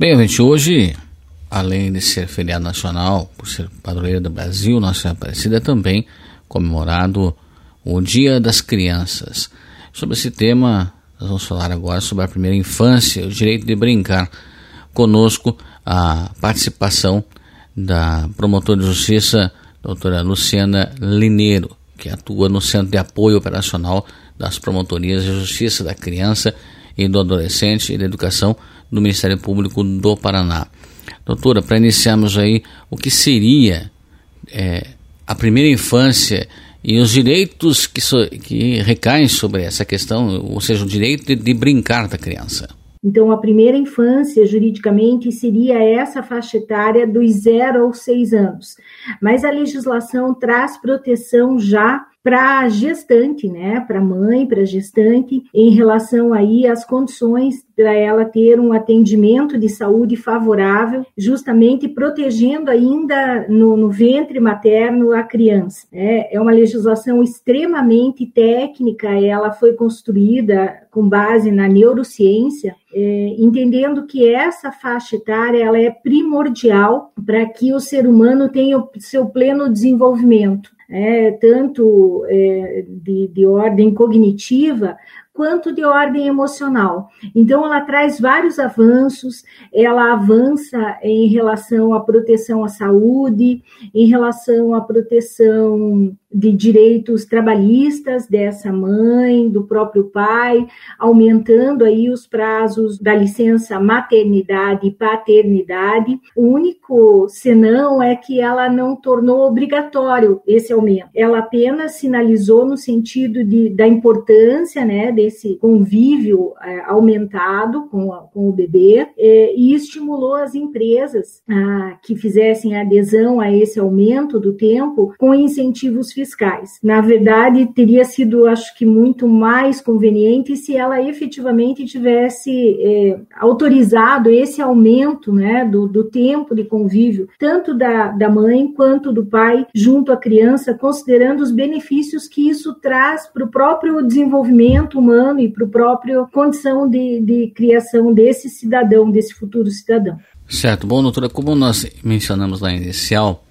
Bem, gente, hoje, além de ser feriado nacional, por ser padroeira do Brasil, Nossa Aparecida é também comemorado o Dia das Crianças. Sobre esse tema, nós vamos falar agora sobre a primeira infância, o direito de brincar. Conosco, a participação da promotora de justiça, doutora Luciana Lineiro, que atua no Centro de Apoio Operacional das Promotorias de Justiça da Criança e do Adolescente e da Educação do Ministério Público do Paraná. Doutora, para iniciarmos aí, o que seria é, a primeira infância e os direitos que, so, que recaem sobre essa questão, ou seja, o direito de, de brincar da criança? Então, a primeira infância, juridicamente, seria essa faixa etária dos 0 aos 6 anos. Mas a legislação traz proteção já para a gestante, né, para a mãe, para a gestante, em relação aí às condições para ela ter um atendimento de saúde favorável, justamente protegendo ainda no, no ventre materno a criança. É, é uma legislação extremamente técnica, ela foi construída com base na neurociência, é, entendendo que essa faixa etária ela é primordial para que o ser humano tenha o seu pleno desenvolvimento é, tanto é, de, de ordem cognitiva quanto de ordem emocional. Então, ela traz vários avanços, ela avança em relação à proteção à saúde, em relação à proteção de direitos trabalhistas dessa mãe, do próprio pai, aumentando aí os prazos da licença maternidade e paternidade. O único senão é que ela não tornou obrigatório esse aumento. Ela apenas sinalizou no sentido de, da importância, né, desse convívio é, aumentado com, a, com o bebê é, e estimulou as empresas a, que fizessem adesão a esse aumento do tempo com incentivos fiscais. Na verdade, teria sido, acho que, muito mais conveniente se ela efetivamente tivesse é, autorizado esse aumento né, do, do tempo de convívio, tanto da, da mãe quanto do pai, junto à criança, considerando os benefícios que isso traz para o próprio desenvolvimento humano e para a própria condição de, de criação desse cidadão, desse futuro cidadão. Certo. Bom, doutora, como nós mencionamos lá inicial,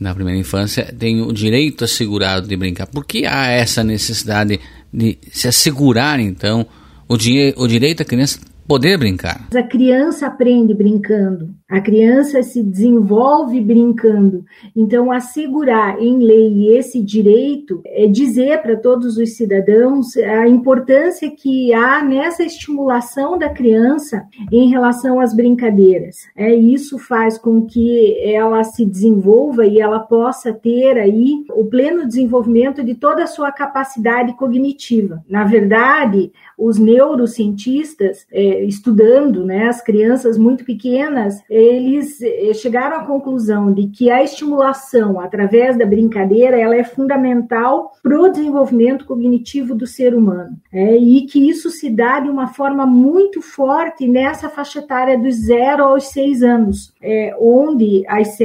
na primeira infância tem o direito assegurado de brincar. Por que há essa necessidade de se assegurar, então, o, o direito da criança poder brincar? A criança aprende brincando. A criança se desenvolve brincando. Então, assegurar em lei esse direito é dizer para todos os cidadãos a importância que há nessa estimulação da criança em relação às brincadeiras. É isso faz com que ela se desenvolva e ela possa ter aí o pleno desenvolvimento de toda a sua capacidade cognitiva. Na verdade, os neurocientistas é, estudando, né, as crianças muito pequenas é, eles eh, chegaram à conclusão de que a estimulação através da brincadeira ela é fundamental para o desenvolvimento cognitivo do ser humano. É, e que isso se dá de uma forma muito forte nessa faixa etária dos 0 aos 6 anos, é, onde as,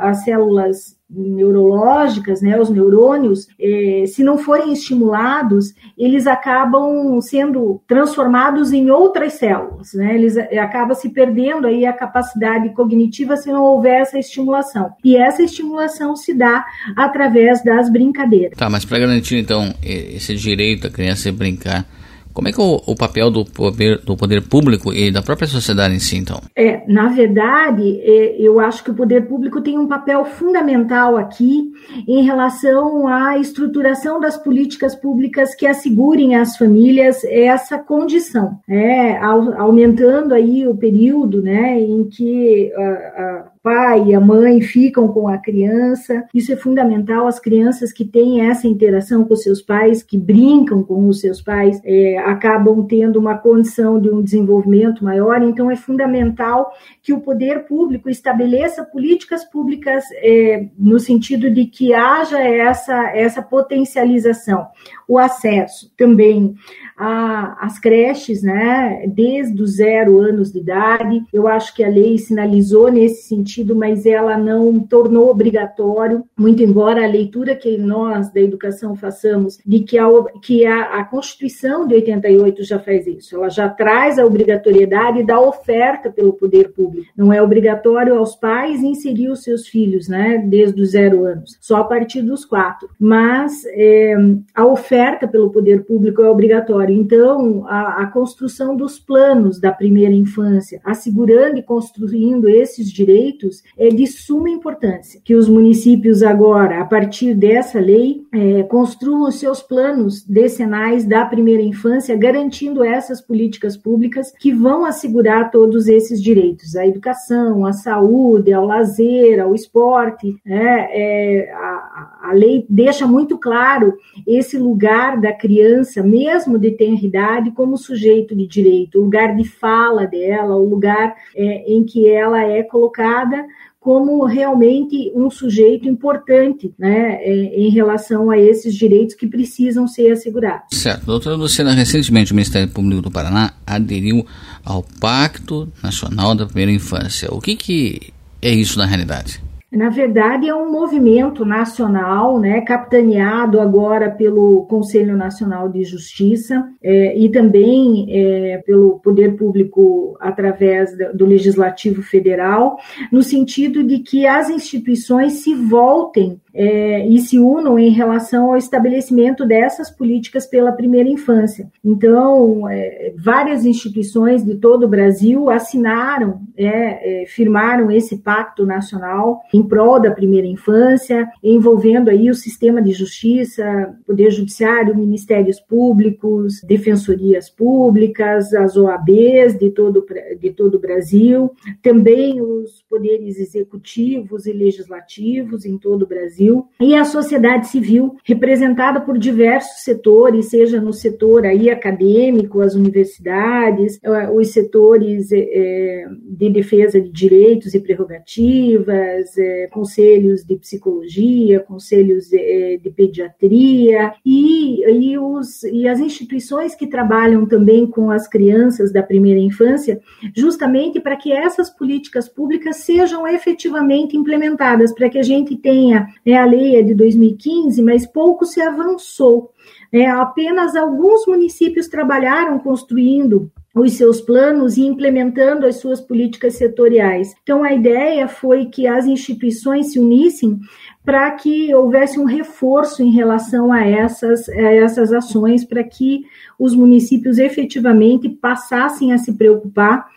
as células neurológicas, né, os neurônios, eh, se não forem estimulados, eles acabam sendo transformados em outras células, né, eles eh, acabam se perdendo aí a capacidade cognitiva se não houver essa estimulação. E essa estimulação se dá através das brincadeiras. Tá, mas para garantir então esse direito da criança brincar como é que o, o papel do poder, do poder público e da própria sociedade em si, então? É, na verdade, é, eu acho que o poder público tem um papel fundamental aqui em relação à estruturação das políticas públicas que assegurem às famílias essa condição, é, aumentando aí o período, né, em que a, a pai e a mãe ficam com a criança. Isso é fundamental. As crianças que têm essa interação com seus pais, que brincam com os seus pais, é, acabam tendo uma condição de um desenvolvimento maior. Então, é fundamental que o poder público estabeleça políticas públicas é, no sentido de que haja essa, essa potencialização. O acesso também as creches, né, desde os zero anos de idade. Eu acho que a lei sinalizou nesse sentido mas ela não tornou obrigatório, muito embora a leitura que nós da educação façamos de que a, que a, a Constituição de 88 já faz isso, ela já traz a obrigatoriedade da oferta pelo poder público. Não é obrigatório aos pais inserir os seus filhos, né, desde os zero anos, só a partir dos quatro. Mas é, a oferta pelo poder público é obrigatória. Então, a, a construção dos planos da primeira infância, assegurando e construindo esses direitos, é de suma importância. Que os municípios agora, a partir dessa lei, é, construam os seus planos decenais da primeira infância, garantindo essas políticas públicas que vão assegurar todos esses direitos, a educação, a saúde, ao lazer, ao esporte. Né? É, a, a lei deixa muito claro esse lugar da criança, mesmo de tenra idade, como sujeito de direito, o lugar de fala dela, o lugar é, em que ela é colocada como realmente um sujeito importante né, é, em relação a esses direitos que precisam ser assegurados. Certo. Doutora Luciana, recentemente o Ministério Público do Paraná aderiu ao Pacto Nacional da Primeira Infância. O que, que é isso na realidade? Na verdade, é um movimento nacional, né, capitaneado agora pelo Conselho Nacional de Justiça é, e também é, pelo Poder Público através do Legislativo Federal, no sentido de que as instituições se voltem é, e se unam em relação ao estabelecimento dessas políticas pela primeira infância. Então, é, várias instituições de todo o Brasil assinaram, é, é firmaram esse pacto nacional em prol da primeira infância, envolvendo aí o sistema de justiça, poder judiciário, ministérios públicos, defensorias públicas, as OABs de todo, de todo o Brasil, também os poderes executivos e legislativos em todo o Brasil E a sociedade civil, representada por diversos setores, seja no setor aí acadêmico, as universidades, eh, os setores é, de defesa de direitos e prerrogativas, é, conselhos de psicologia, conselhos de, de pediatria e, e, os, e as instituições que trabalham também com as crianças da primeira infância, justamente para que essas políticas públicas sejam efetivamente implementadas, para que a gente tenha né, a lei é de 2015, mas pouco se avançou. É, apenas alguns municípios trabalharam construindo os seus planos e implementando as suas políticas setoriais. Então, a ideia foi que as instituições se unissem para que houvesse um reforço em relação a essas, a essas ações, para que os municípios efetivamente passassem a se preocupar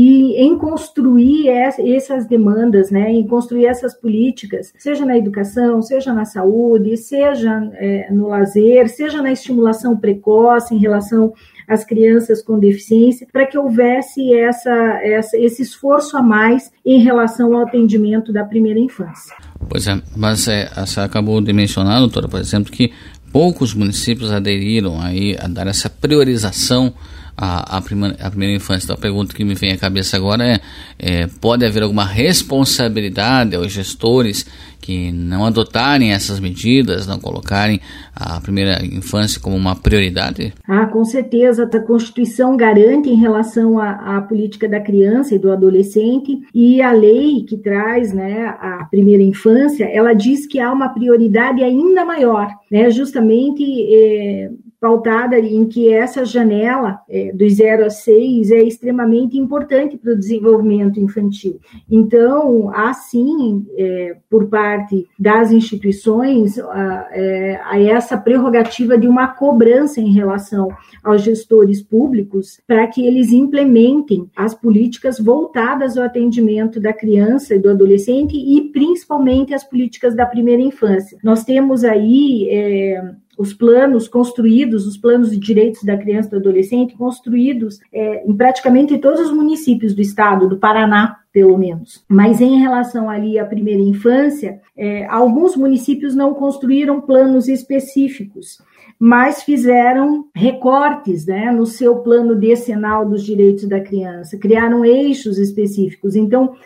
e em construir essas demandas, né, em construir essas políticas, seja na educação, seja na saúde, seja é, no lazer, seja na estimulação precoce em relação às crianças com deficiência, para que houvesse essa, essa, esse esforço a mais em relação ao atendimento da primeira infância. Pois é, mas é, você acabou de mencionar, doutora, por exemplo, que poucos municípios aderiram aí a dar essa priorização a, a, primeira, a primeira infância. Então a pergunta que me vem à cabeça agora é, é pode haver alguma responsabilidade aos gestores que não adotarem essas medidas, não colocarem a primeira infância como uma prioridade? Ah, com certeza. A Constituição garante em relação à, à, política da criança e do adolescente e a lei que traz né, a primeira infância, ela diz que há uma prioridade ainda maior, né, justamente é, pautada em que essa janela é, dos 0 a 6 é extremamente importante para o desenvolvimento infantil. Então, há sim, é, por parte das instituições, a, é, a essa prerrogativa de uma cobrança em relação aos gestores públicos para que eles implementem as políticas voltadas ao atendimento da criança e do adolescente e principalmente as políticas da primeira infância. Nós temos aí é, os planos construídos, os planos de direitos da criança e do adolescente construídos é, em praticamente todos os municípios do estado, do Paraná, pelo menos. Mas em relação ali à primeira infância, é, alguns municípios não construíram planos específicos, mas fizeram recortes né, no seu plano decenal dos direitos da criança, criaram eixos específicos. Então,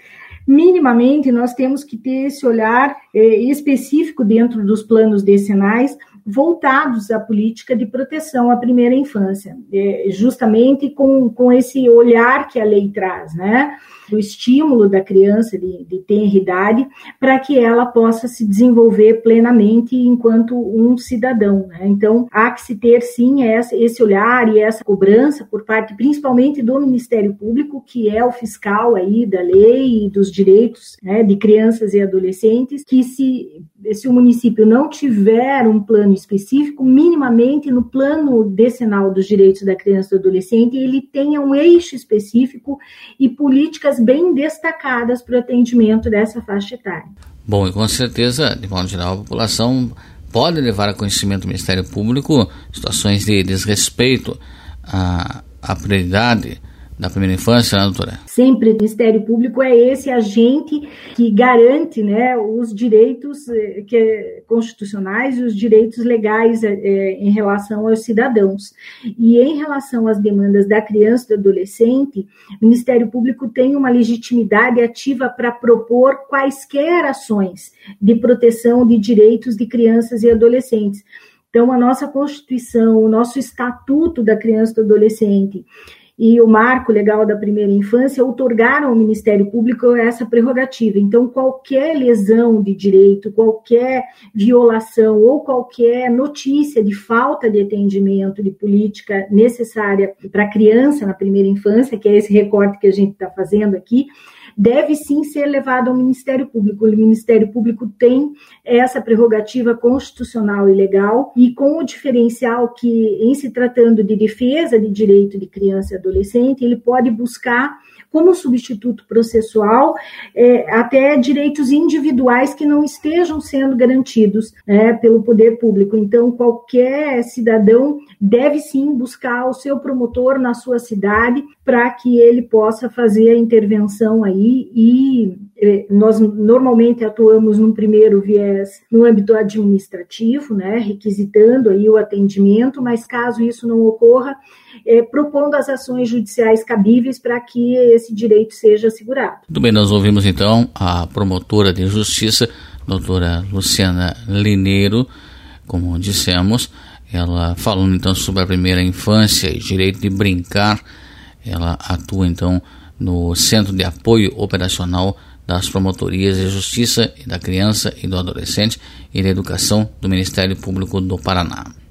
minimamente nós temos que ter esse olhar é, específico dentro dos planos decenais voltados à política de proteção à primeira infância, é, justamente com, com esse olhar que a lei traz, né? do estímulo da criança de, de idade para que ela possa se desenvolver plenamente enquanto um cidadão. Né? Então, há que se ter sim esse olhar e essa cobrança por parte, principalmente do Ministério Público, que é o fiscal aí da lei e dos direitos né, de crianças e adolescentes, que se se o município não tiver um plano específico, minimamente no plano decenal dos direitos da criança e do adolescente, ele tenha um eixo específico e políticas bem destacadas para o atendimento dessa faixa etária. Bom, e com certeza, de modo geral, a população pode levar a conhecimento do Ministério Público situações de desrespeito à, à prioridade da primeira infância, né, doutora? Sempre o Ministério Público é esse agente que garante né, os direitos eh, que, constitucionais e os direitos legais é, em relação aos cidadãos. E em relação às demandas da criança e do adolescente, o Ministério Público tem uma legitimidade ativa para propor quaisquer ações de proteção de direitos de crianças e adolescentes. Então, a nossa Constituição, o nosso Estatuto da Criança e do Adolescente, e o marco legal da primeira infância outorgaram ao Ministério Público essa prerrogativa. Então, qualquer lesão de direito, qualquer violação ou qualquer notícia de falta de atendimento de política necessária para a criança na primeira infância, que é esse recorte que a gente está fazendo aqui, deve sim ser levado ao Ministério Público. O Ministério Público tem essa prerrogativa constitucional e legal, e com o diferencial que, em se tratando de defesa de direito de criança e adolescente, ele pode buscar como substituto processual, é, até direitos individuais que não estejam sendo garantidos é, pelo poder público. Então, qualquer cidadão deve sim buscar o seu promotor na sua cidade para que ele possa fazer a intervenção aí e nós normalmente atuamos num primeiro viés no âmbito administrativo, né, requisitando aí o atendimento, mas caso isso não ocorra, é, propondo as ações judiciais cabíveis para que esse direito seja assegurado. Muito bem, nós ouvimos então a promotora de justiça, doutora Luciana Lineiro, como dissemos, ela falando então sobre a primeira infância e direito de brincar, ela atua então no Centro de Apoio Operacional das Promotorias de Justiça e da Criança e do Adolescente e da Educação do Ministério Público do Paraná.